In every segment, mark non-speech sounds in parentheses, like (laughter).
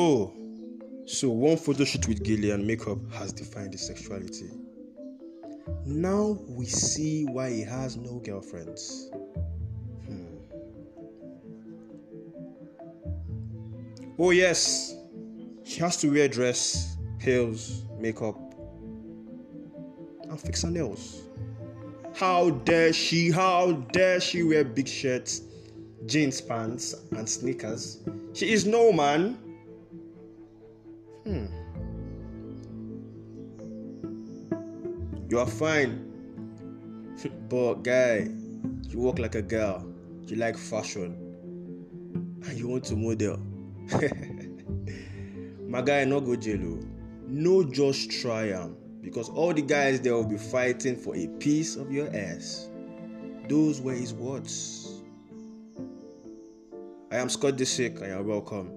Oh, so one photo shoot with Gillian makeup has defined his sexuality. Now we see why he has no girlfriends. Hmm. Oh, yes, he has to wear dress, heels, makeup, and fix her nails. How dare she? How dare she wear big shirts, jeans pants, and sneakers? She is no man. You are fine. but guy, you walk like a girl. You like fashion. And you want to model. (laughs) My guy, no go jail. oh. No just try. Because all the guys there will be fighting for a piece of your ass. Those were his words. I am Scott Disick and you are welcome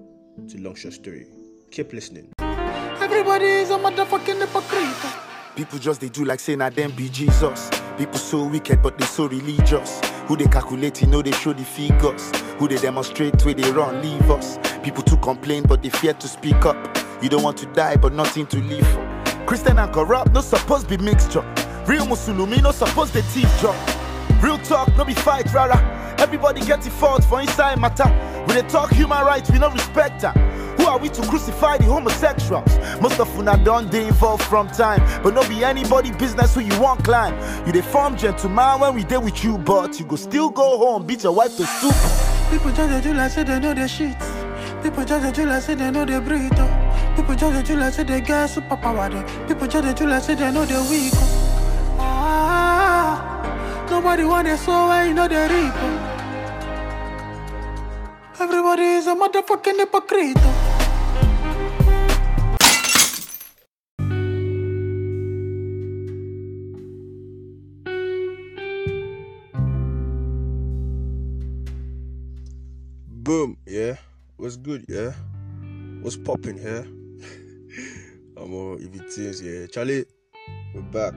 to Longshot Story. Keep listening. Everybody is a motherfucking hypocrite. People just they do like saying that them be Jesus. People so wicked but they so religious. Who they calculate, you know they show the figures. Who they demonstrate where they run, leave us. People to complain but they fear to speak up. You don't want to die but nothing to live for. Christian and corrupt, no supposed be mixture. Real Musulumi, no supposed they teeth drop. Real talk, no be fight, rara. Everybody get it fault for inside matter. When they talk human rights, we no respect that. Who are we to crucify the homosexuals? Most of una done they involved from time, but no be anybody business who you want climb. You they form gentleman when we there with you, but you go still go home, beat your wife to soup. People judge Jew like say they know the shit. People judge Jew like say they know the breed. oh. People judge Jew like say they get superpower. People judge Jew like say they know the weak. oh. Ah, nobody want to sow where you know the reap. oh. Everybody is a motherfucking hypocrite. Boom, yeah. What's good, yeah? What's popping (laughs) here? I'm all if it is, yeah. Charlie, we're back.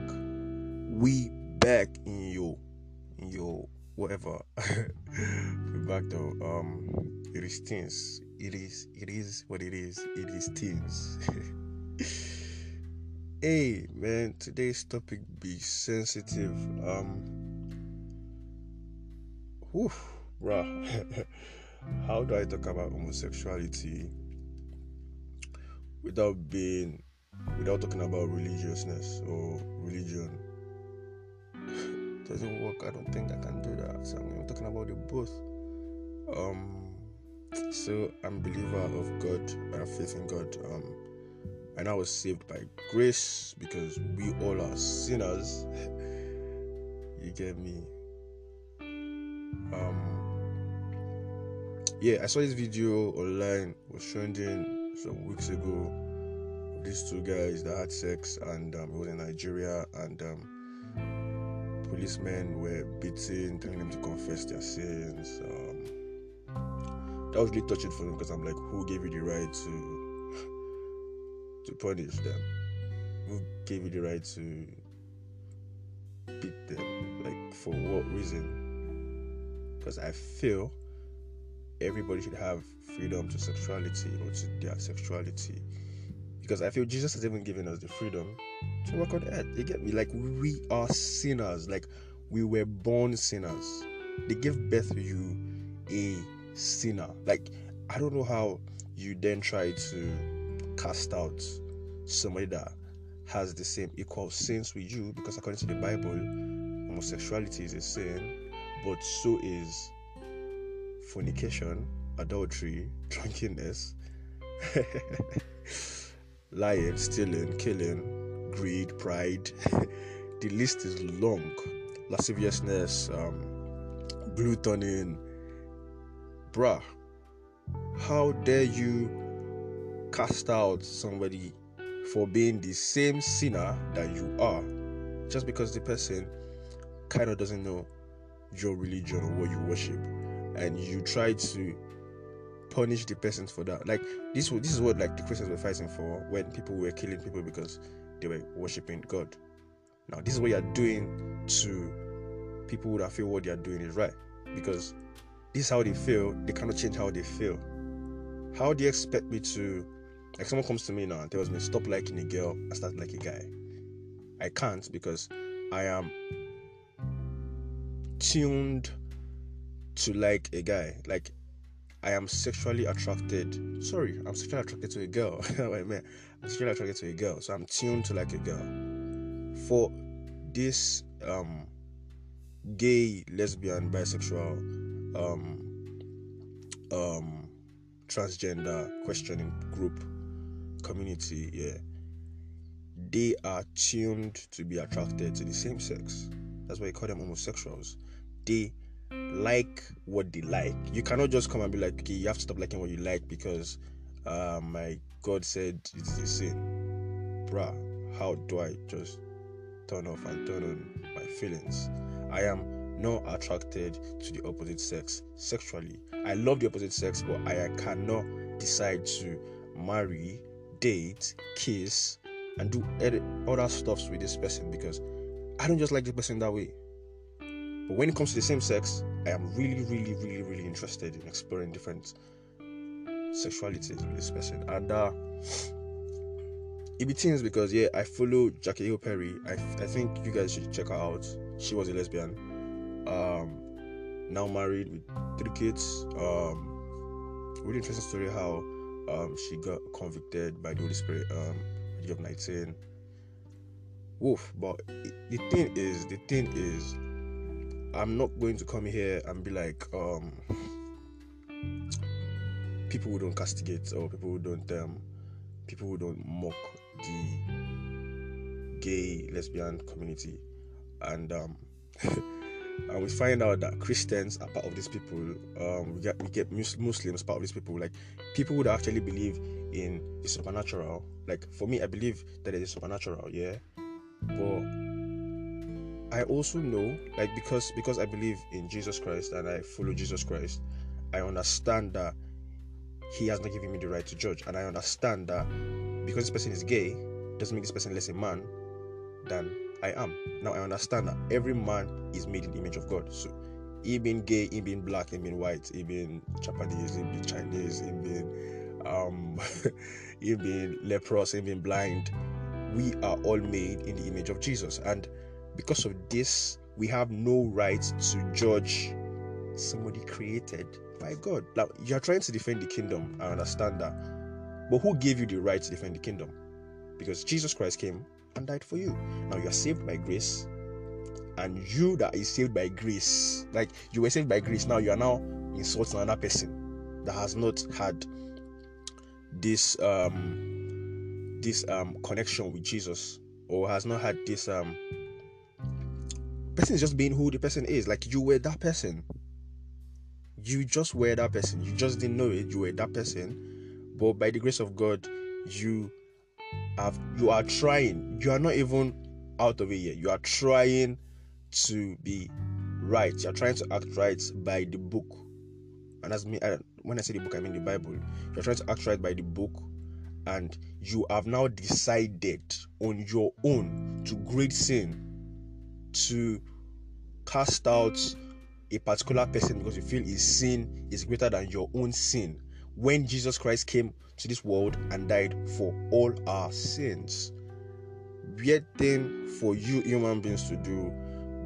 We back in your in your whatever. (laughs) we're back though. Um it is things. It is it is what it is. It is things. (laughs) hey man, today's topic be sensitive. Um whew, bruh. How do I talk about homosexuality without being without talking about religiousness or religion? Doesn't work. I don't think I can do that. So I'm talking about it both. Um so I'm believer of God. I have faith in God. Um and I was saved by grace because we all are sinners. (laughs) you get me? Um yeah, I saw this video online was trending some weeks ago. These two guys that had sex and um, it was in Nigeria, and um, policemen were beating, telling them to confess their sins. Um, that was really touching for me because I'm like, who gave you the right to to punish them? Who gave you the right to beat them? Like, for what reason? Because I feel everybody should have freedom to sexuality or to their sexuality because I feel Jesus has even given us the freedom to walk on earth. You get me? Like we are sinners. Like we were born sinners. They gave birth to you a sinner. Like I don't know how you then try to cast out somebody that has the same equal sins with you because according to the Bible, homosexuality is a sin, but so is fornication, adultery, (laughs) drunkenness, (laughs) lying, stealing, killing, greed, pride. (laughs) the list is long. Lasciviousness, um, gluttony. Bruh, how dare you cast out somebody for being the same sinner that you are just because the person kind of doesn't know your religion or what you worship and you try to punish the person for that. Like this, this is what like the Christians were fighting for when people were killing people because they were worshiping God. Now this is what you are doing to people that feel what they are doing is right because this is how they feel. They cannot change how they feel. How do you expect me to Like someone comes to me now and tells me stop liking a girl and start liking a guy. I can't because I am tuned to like a guy. Like I am sexually attracted. Sorry, I'm sexually attracted to a girl. (laughs) Wait, man, I'm sexually attracted to a girl, so I'm tuned to like a girl. For this um, gay, lesbian, bisexual, um, um, transgender questioning group community, yeah, they are tuned to be attracted to the same sex. That's why you call them homosexuals. They like what they like. You cannot just come and be like, okay, you have to stop liking what you like because uh, my God said it's a sin. Bruh, how do I just turn off and turn on my feelings? I am not attracted to the opposite sex sexually. I love the opposite sex, but I cannot decide to marry, date, kiss, and do other stuffs with this person because I don't just like the person that way. But when it comes to the same sex, I am really, really, really, really interested in exploring different sexualities with this person. And uh, it be things because yeah, I follow Jackie Hill Perry. I, I think you guys should check her out. She was a lesbian. Um, now married with three kids. Um, really interesting story how um, she got convicted by the Holy Spirit um, at the age of 19. Woof. But the thing is, the thing is, I'm not going to come here and be like, um, people who don't castigate or people who don't, um, people who don't mock the gay lesbian community, and um, (laughs) and we find out that Christians are part of these people. Um, we get we get Muslims part of these people, like people who actually believe in the supernatural. Like for me, I believe that it is supernatural, yeah, but I also know, like because because I believe in Jesus Christ and I follow Jesus Christ, I understand that He has not given me the right to judge, and I understand that because this person is gay doesn't make this person less a man than I am. Now I understand that every man is made in the image of God. So he being gay, he being black, he being white, he being Japanese, he being Chinese, he being um (laughs) he being leprous, he being blind. We are all made in the image of Jesus. And because of this, we have no right to judge somebody created by God. Now, you're trying to defend the kingdom, I understand that. But who gave you the right to defend the kingdom? Because Jesus Christ came and died for you. Now you are saved by grace, and you that is saved by grace, like you were saved by grace, now you are now insulting another person that has not had this um this um connection with Jesus or has not had this um person is just being who the person is. Like you were that person. You just were that person. You just didn't know it. You were that person. But by the grace of God, you have you are trying. You are not even out of it yet. You are trying to be right. You are trying to act right by the book. And as me, when I say the book, I mean the Bible. You are trying to act right by the book, and you have now decided on your own to grade sin to cast out a particular person because you feel his sin is greater than your own sin when Jesus Christ came to this world and died for all our sins. Weird thing for you human beings to do.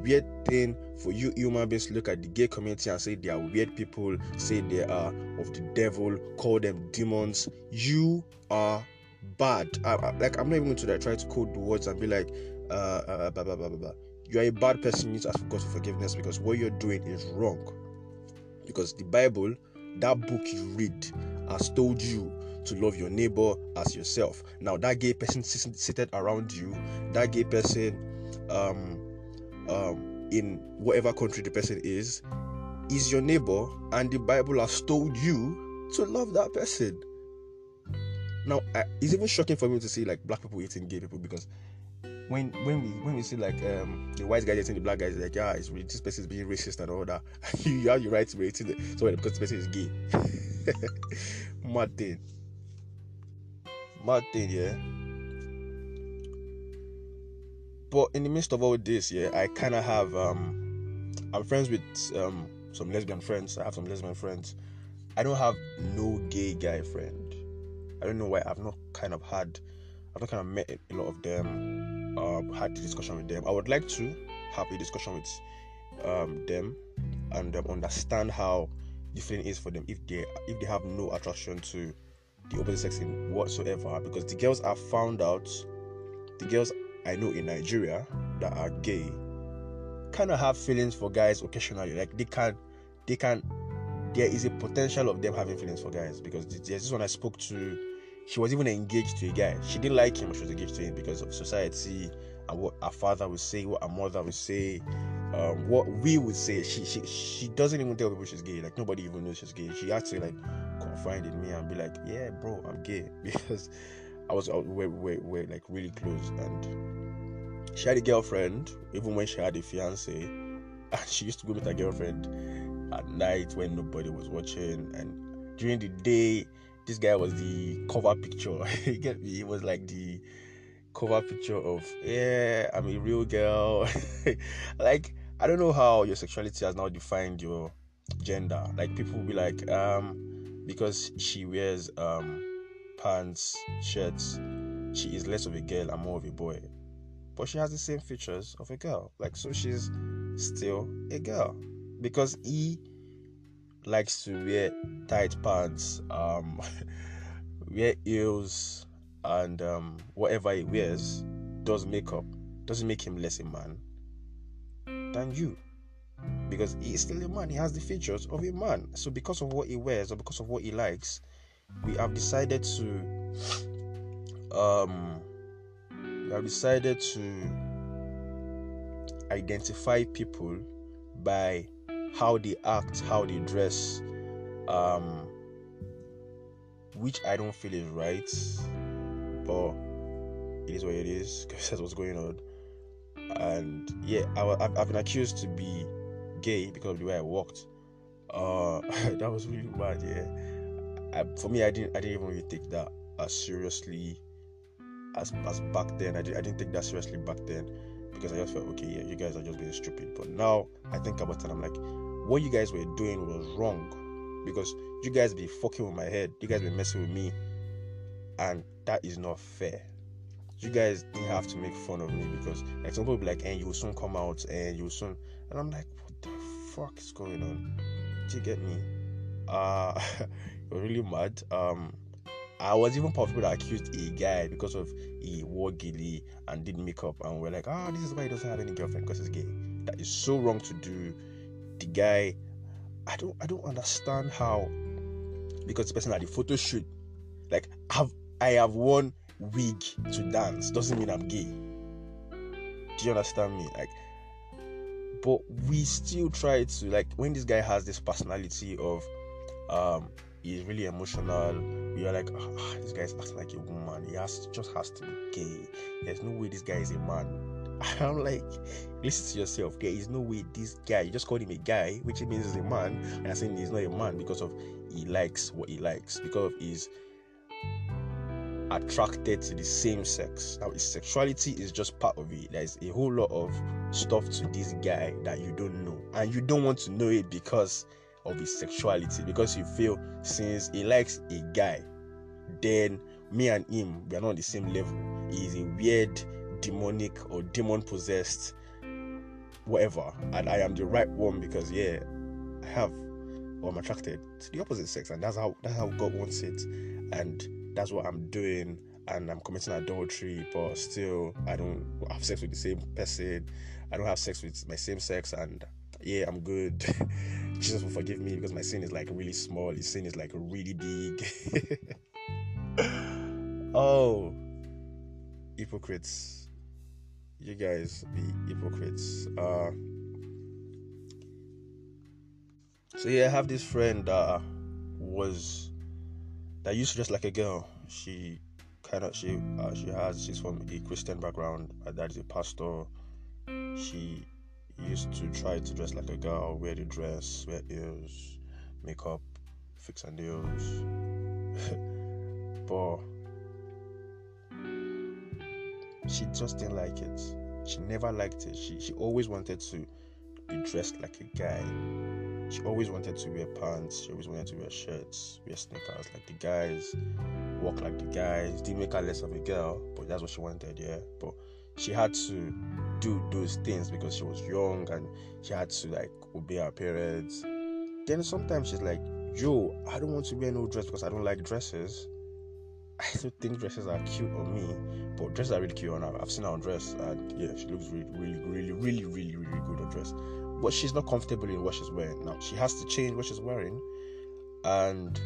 Weird thing for you human beings to look at the gay community and say they are weird people, say they are of the devil, call them demons. You are bad. I, I, like I'm not even going to like, try to code the words and be like, uh, uh, blah blah blah blah blah you are a bad person, you need to ask God for forgiveness because what you're doing is wrong. Because the Bible, that book you read, has told you to love your neighbor as yourself. Now, that gay person seated around you, that gay person um, um, in whatever country the person is, is your neighbor, and the Bible has told you to love that person. Now, I, it's even shocking for me to see like black people eating gay people because when when we when we see like um the white guy dating the black guys like yeah it's this person is being racist and all that. (laughs) You, have your right to be rating it so because the person is gay. (laughs) Mad thing. Mad thing yeah. But in the midst of all this yeah I kind of have um I'm friends with um some lesbian friends. I have some lesbian friends. I don't have no gay guy friend. I don't know why. I've not kind of had, I've not kind of met a lot of them, um, had the discussion with them. I would like to have a discussion with um, them and um, understand how the feeling is for them if they if they have no attraction to the opposite sex in whatsoever. Because the girls I've found out, the girls I know in Nigeria that are gay, kind of have feelings for guys occasionally. Like they can, they can. There is a potential of them having feelings for guys because there's this one I spoke to. She was even engaged to a guy. She didn't like him, she was engaged to him because of society and what her father would say, what her mother would say, um, what we would say. She she she doesn't even tell people she's gay. Like nobody even knows she's gay. She to like confide in me and be like, yeah, bro, I'm gay (laughs) because I was, was we're, we're, we're like really close and she had a girlfriend even when she had a fiance (laughs) and she used to go with her girlfriend at night when nobody was watching and during the day this guy was the cover picture. (laughs) You get me it was like the cover picture of yeah i'm a real girl. (laughs) Like i don't know how your sexuality has now defined your gender. Like people will be like um because she wears um pants shirts she is less of a girl and more of a boy. But she has the same features of a girl. Like so she's still a girl. Because he likes to wear tight pants um (laughs) wear heels and um, whatever he wears does makeup doesn't make him less a man than you. Because he is still a man he has the features of a man. So because of what he wears or because of what he likes we have decided to (sniffs) um we have decided to identify people by how they act how they dress um which i don't feel is right but it is what it is because (laughs) that's what's going on. And yeah, I, have I've been accused to be gay because of the way I walked. Uh, (laughs) that was really bad. Yeah, I, for me, I didn't I didn't even really take that as seriously as as back then. I, did, I didn't take that seriously back then because I just felt okay. Yeah, you guys are just being stupid. But now I think about it, I'm like, what you guys were doing was wrong because you guys be fucking with my head. You guys be messing with me, and that is not fair. You guys didn't have to make fun of me because like some people be like, and you will soon come out and you will soon and I'm like, what the fuck is going on? Do you get me? Uh (laughs) really mad. Um I was even part of people that accused a guy because of he wore gilly and did makeup and we're like, ah, oh, this is why he doesn't have any girlfriend because he's gay. That is so wrong to do. The guy I don't I don't understand how because the person at the photo shoot like have I have worn wig to dance doesn't mean I'm gay. Do you understand me? Like, but we still try to like when this guy has this personality of um he's really emotional. We are like, oh, this guy's acting like a woman. He has just has to be gay. There's no way this guy is a man. (laughs) I'm like, listen to yourself. There is no way this guy. You just called him a guy, which it means he's a man. And I'm saying he's not a man because of he likes what he likes because of his attracted to the same sex. Now, his sexuality is just part of it. There's a whole lot of stuff to this guy that you don't know, and you don't want to know it because of his sexuality. Because you feel since he likes a guy, then me and him we are not on the same level. He is a weird, demonic or demon possessed, whatever, and I am the right one because yeah, I have or I'm attracted to the opposite sex, and that's how that's how God wants it, and that's what I'm doing and I'm committing adultery, but still I don't have sex with the same person. I don't have sex with my same sex, and yeah, I'm good. (laughs) Jesus will forgive me because my sin is like really small. His sin is like really big. (laughs) oh, hypocrites! You guys be hypocrites. Uh, so yeah, I have this friend that was that used to dress like a girl. She kind of she uh, she has she's from a Christian background. Her dad is a pastor. She used to try to dress like a girl, wear the dress, wear heels, makeup, fix her nails. (laughs) but she just didn't like it. She never liked it. She she always wanted to be dressed like a guy. she always wanted to wear pants. She always wanted to wear shirts, wear sneakers like the guys, walk like the guys. Didn't make her less of a girl, but that's what she wanted, yeah. But she had to do those things because she was young and she had to like obey her parents. Then sometimes she's like, Yo, I don't want to wear no dress because I don't like dresses. (laughs) I don't think dresses are cute on me, but dresses are really cute on her. I've seen her on dress, and yeah, she looks really, really, really, really, really, really good on dress. But she's not comfortable in what she's wearing now. She has to change what she's wearing, and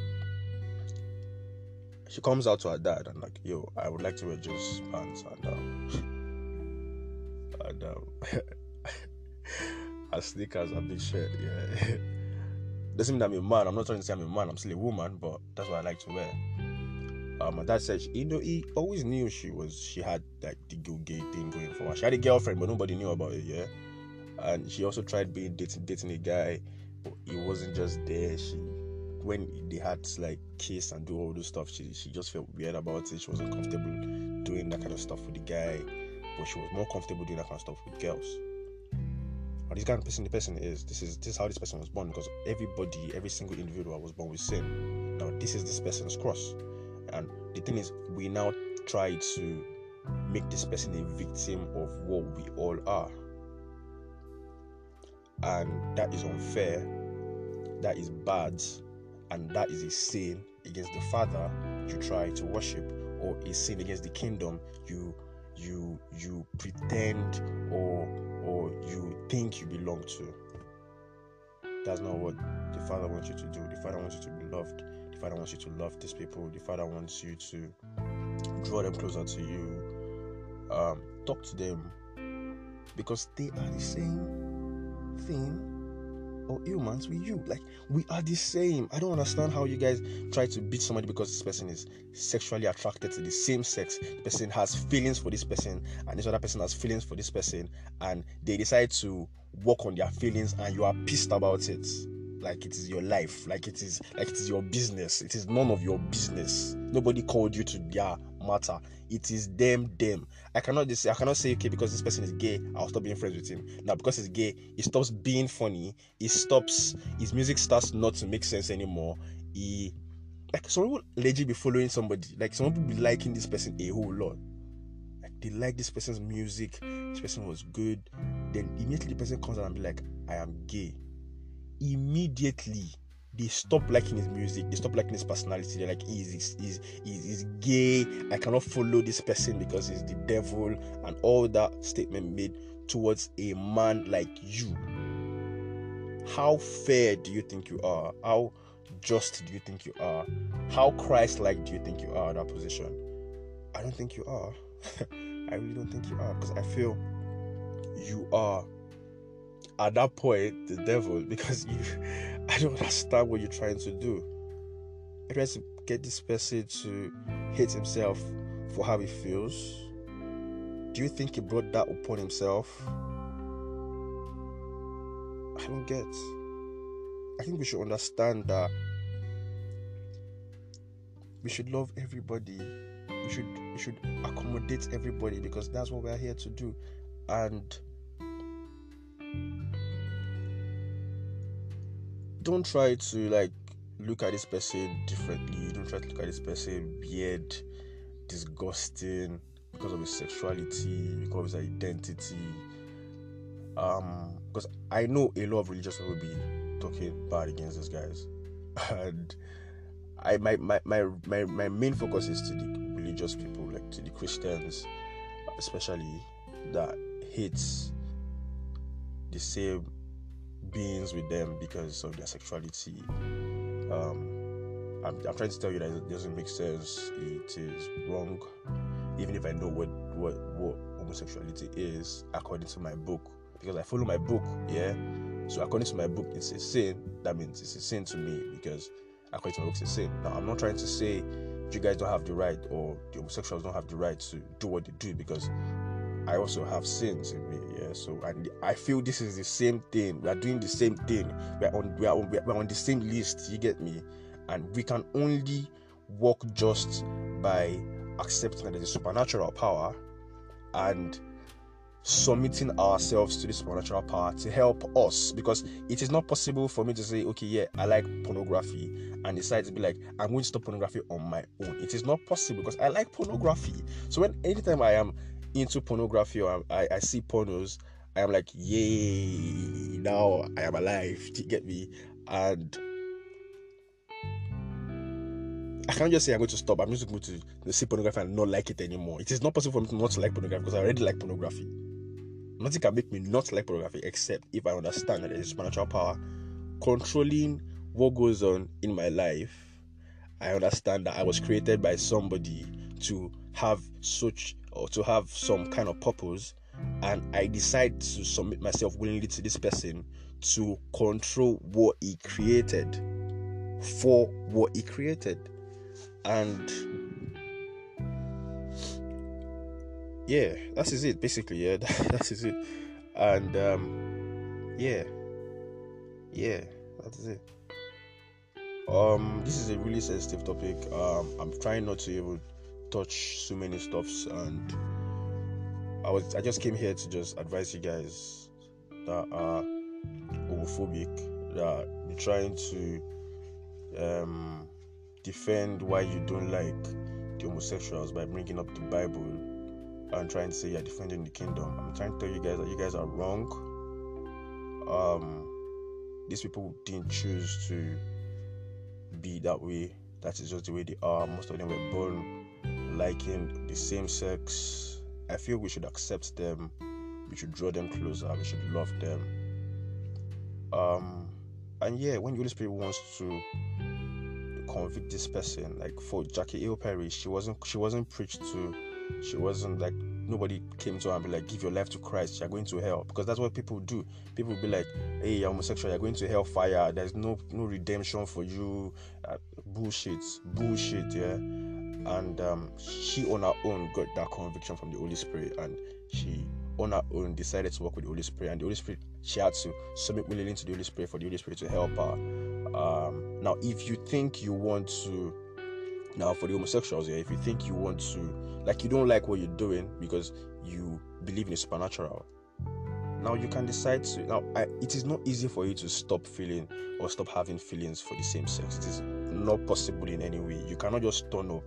she comes out to her dad and like, "Yo, I would like to wear just pants and um, and um, (laughs) and sneakers and big shirt." Yeah. (laughs) Doesn't mean I'm a man. I'm not trying to say I'm a man. I'm still a woman, but that's what I like to wear. Um, my dad said, she, you know, he always knew she was, she had like the go gay thing going for her. She had a girlfriend, but nobody knew about it, yeah. And she also tried being dating, dating a guy, but he wasn't just there. She, when they had to like kiss and do all this stuff, she, she just felt weird about it. She wasn't comfortable doing that kind of stuff with the guy, but she was more comfortable doing that kind of stuff with girls. And this kind of person, the person is, this is this is how this person was born because everybody, every single individual was born with sin. Now, this is this person's cross and the thing is, we now try to make this person a victim of what we all are. And that is unfair, that is bad, and that is a sin against the Father you try to worship, or a sin against the kingdom you you you pretend or or you think you belong to. That's not what the Father wants you to do. The Father wants you to be loved. The Father wants you to love these people. The Father wants you to draw them closer to you. Um, talk to them because they are the same thing or humans with you. Like we are the same. I don't understand how you guys try to beat somebody because this person is sexually attracted to the same sex. The person has feelings for this person, and this other person has feelings for this person, and they decide to work on their feelings, and you are pissed about it like it is your life, like it is like it is your business. It is none of your business. Nobody called you to their matter. It is them, them. I cannot just I cannot say okay because this person is gay, I'll stop being friends with him. Now because he's gay, he stops being funny. He stops his music starts not to make sense anymore. He like some people legit be following somebody. Like some people be liking this person a whole lot. Like they like this person's music. This person was good. Then immediately the person comes out and be like, I am gay immediately they stop liking his music, they stop liking his personality. They're like, he's, he's, he's, he's, gay, I cannot follow this person because he's the devil, and all that statement made towards a man like you. How fair do you think you are? How just do you think you are? How Christ like do you think you are in that position? I don't think you are. (laughs) I really don't think you are because I feel you are at that point the devil (laughs) because you I don't understand what you're trying to do. I try to get this person to hate himself for how he feels. Do you think he brought that upon himself? I don't get. I think we should understand that we should love everybody. We should we should accommodate everybody because that's what we're here to do. And don't try to like look at this person differently. Don't try to look at this person weird, disgusting because of his sexuality, because of his identity. Um, because I know a lot of religious people be talking bad against these guys, (laughs) and I my my my my, my main focus is to the religious people, like to the Christians, especially that hates the same beings with them because of their sexuality. Um, I'm, I'm, trying to tell you that it doesn't make sense. It is wrong, even if I know what what what homosexuality is according to my book, because I follow my book. Yeah, so according to my book, it's a sin. That means it's a sin to me because according to my book, it's a sin. Now I'm not trying to say you guys don't have the right or the homosexuals don't have the right to do what they do because I also have sins in me. So and I feel this is the same thing. We are doing the same thing. We are on we are on, we are on the same list. You get me? And we can only walk just by accepting that there's a supernatural power and submitting ourselves to this supernatural power to help us because it is not possible for me to say okay yeah i like pornography and decide to be like i'm going to stop pornography on my own it is not possible because i like pornography so when anytime i am into pornography or i, I see pornos i am like yay now i am alive do you get me and I can't just say I'm going to stop. I'm just going to see pornography and not like it anymore. It is not possible for me to not like pornography because I already like pornography. Nothing can make me not like pornography except if I understand that there is supernatural power controlling what goes on in my life. I understand that I was created by somebody to have such or to have some kind of purpose, and I decide to submit myself willingly to this person to control what he created for what he created. And yeah, that is it basically. Yeah, (laughs) that is it. And um, yeah, yeah, that is it. Um, this is a really sensitive topic. Um, I'm trying not to even touch so many stuffs, and I was I just came here to just advise you guys that are homophobic that you're trying to um defend why you don't like the homosexuals by bringing up the Bible and trying to say you're defending the kingdom. I'm trying to tell you guys that you guys are wrong. Um, these people didn't choose to be that way. That is just the way they are. Most of them were born liking the same sex. I feel we should accept them. We should draw them closer. We should love them. Um, and yeah, when the Holy Spirit wants to convict this person, like for Jackie Hill Perry, she wasn't she wasn't preached to she wasn't like nobody came to her and be like, give your life to Christ, you're going to hell. Because that's what people do. People be like, hey, you're homosexual, you're going to hell fire. There's no no redemption for you. Uh, bullshit, bullshit, yeah. And um, she on her own got that conviction from the Holy Spirit, and she on her own decided to work with the Holy Spirit. And the Holy Spirit, she had to submit willingly to the Holy Spirit for the Holy Spirit to help her. Um, now, if you think you want to now, for the homosexuals, yeah, if you think you want to, like, you don't like what you're doing because you believe in the supernatural, now you can decide to. Now, I, it is not easy for you to stop feeling or stop having feelings for the same sex. It is not possible in any way. You cannot just turn up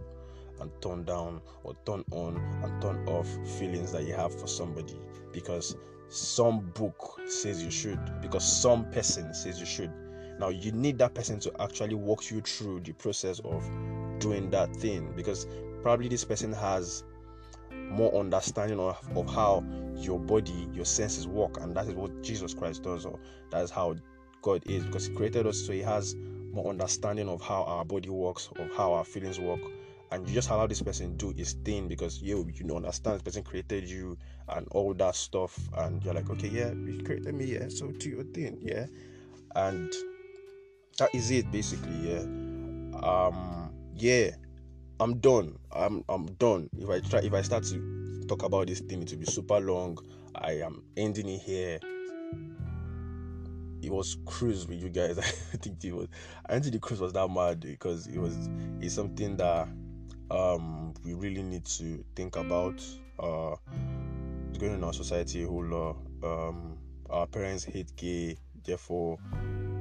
and turn down or turn on and turn off feelings that you have for somebody. Because some book says you should, because some person says you should. Now, you need that person to actually walk you through the process of doing that thing. Because probably this person has more understanding of, of how your body, your senses work, and that is what Jesus Christ does, or that is how God is. Because He created us so He has more understanding of how our body works, of how our feelings work, and you just allow this person do his thing because you you know understand this person created you and all that stuff, and you're like, okay, yeah, you created me, yeah, so do your thing, yeah, and that is it basically, yeah. Um, yeah, I'm done. I'm I'm done. If I try if I start to talk about this thing, it will be super long. I am ending it here. It was cruise with you guys. (laughs) I think it was I don't think the cruise was that mad because it was it's something that um we really need to think about. Uh it's going in our society a whole lot. Um our parents hate gay, therefore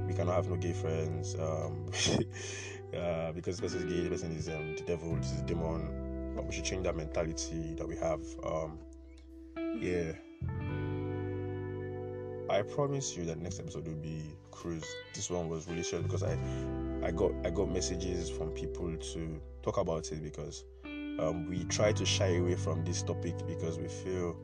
we cannot have no gay friends. Um (laughs) uh, because this person is gay, the person is um, the devil, this is demon. But we should change that mentality that we have. Um, yeah. I promise you that next episode will be cruise. This one was really short because I, I got I got messages from people to talk about it because um, we try to shy away from this topic because we feel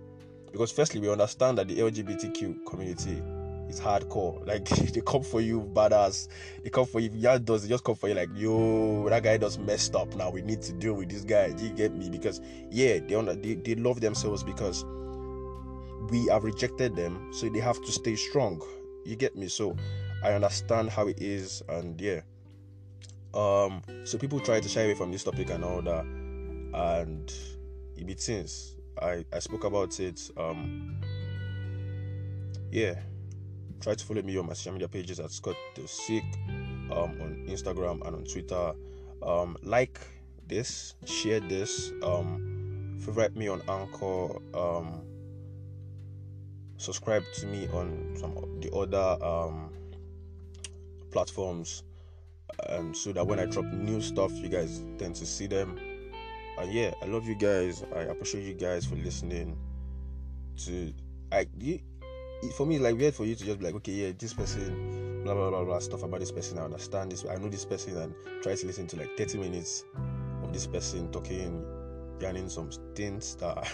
because firstly we understand that the LGBTQ community is hardcore. (laughs) Like they come for you, badass. They come for you. Yeah, does they just come for you like, yo, that guy does messed up. Now we need to deal with this guy. You get me? Because yeah, they they, they love themselves because we have rejected them, so they have to stay strong. You get me? So I understand how it is, and yeah. Um, so people try to shy away from this topic and all that, and it be things. I I spoke about it. Um, yeah try to follow me on my social media pages at Scott the Sick um, on Instagram and on Twitter. Um, like this, share this, um, favorite me on Anchor, um, subscribe to me on some the other um, platforms um, so that when I drop new stuff, you guys tend to see them. And yeah, I love you guys. I appreciate you guys for listening. To I, you, for me, it's like weird for you to just be like, okay, yeah, this person, blah blah blah blah stuff about this person. I understand this. I know this person, and try to listen to like 30 minutes of this person talking, yarning some things that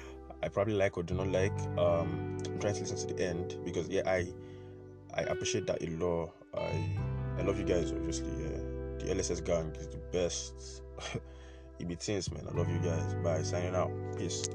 (laughs) I probably like or do not like. Um, I'm trying to listen to the end because yeah, I I appreciate that a lot. I I love you guys, obviously. Yeah. The LSS gang is the best. (laughs) it be things, man. I love you guys. Bye. Signing out. Peace.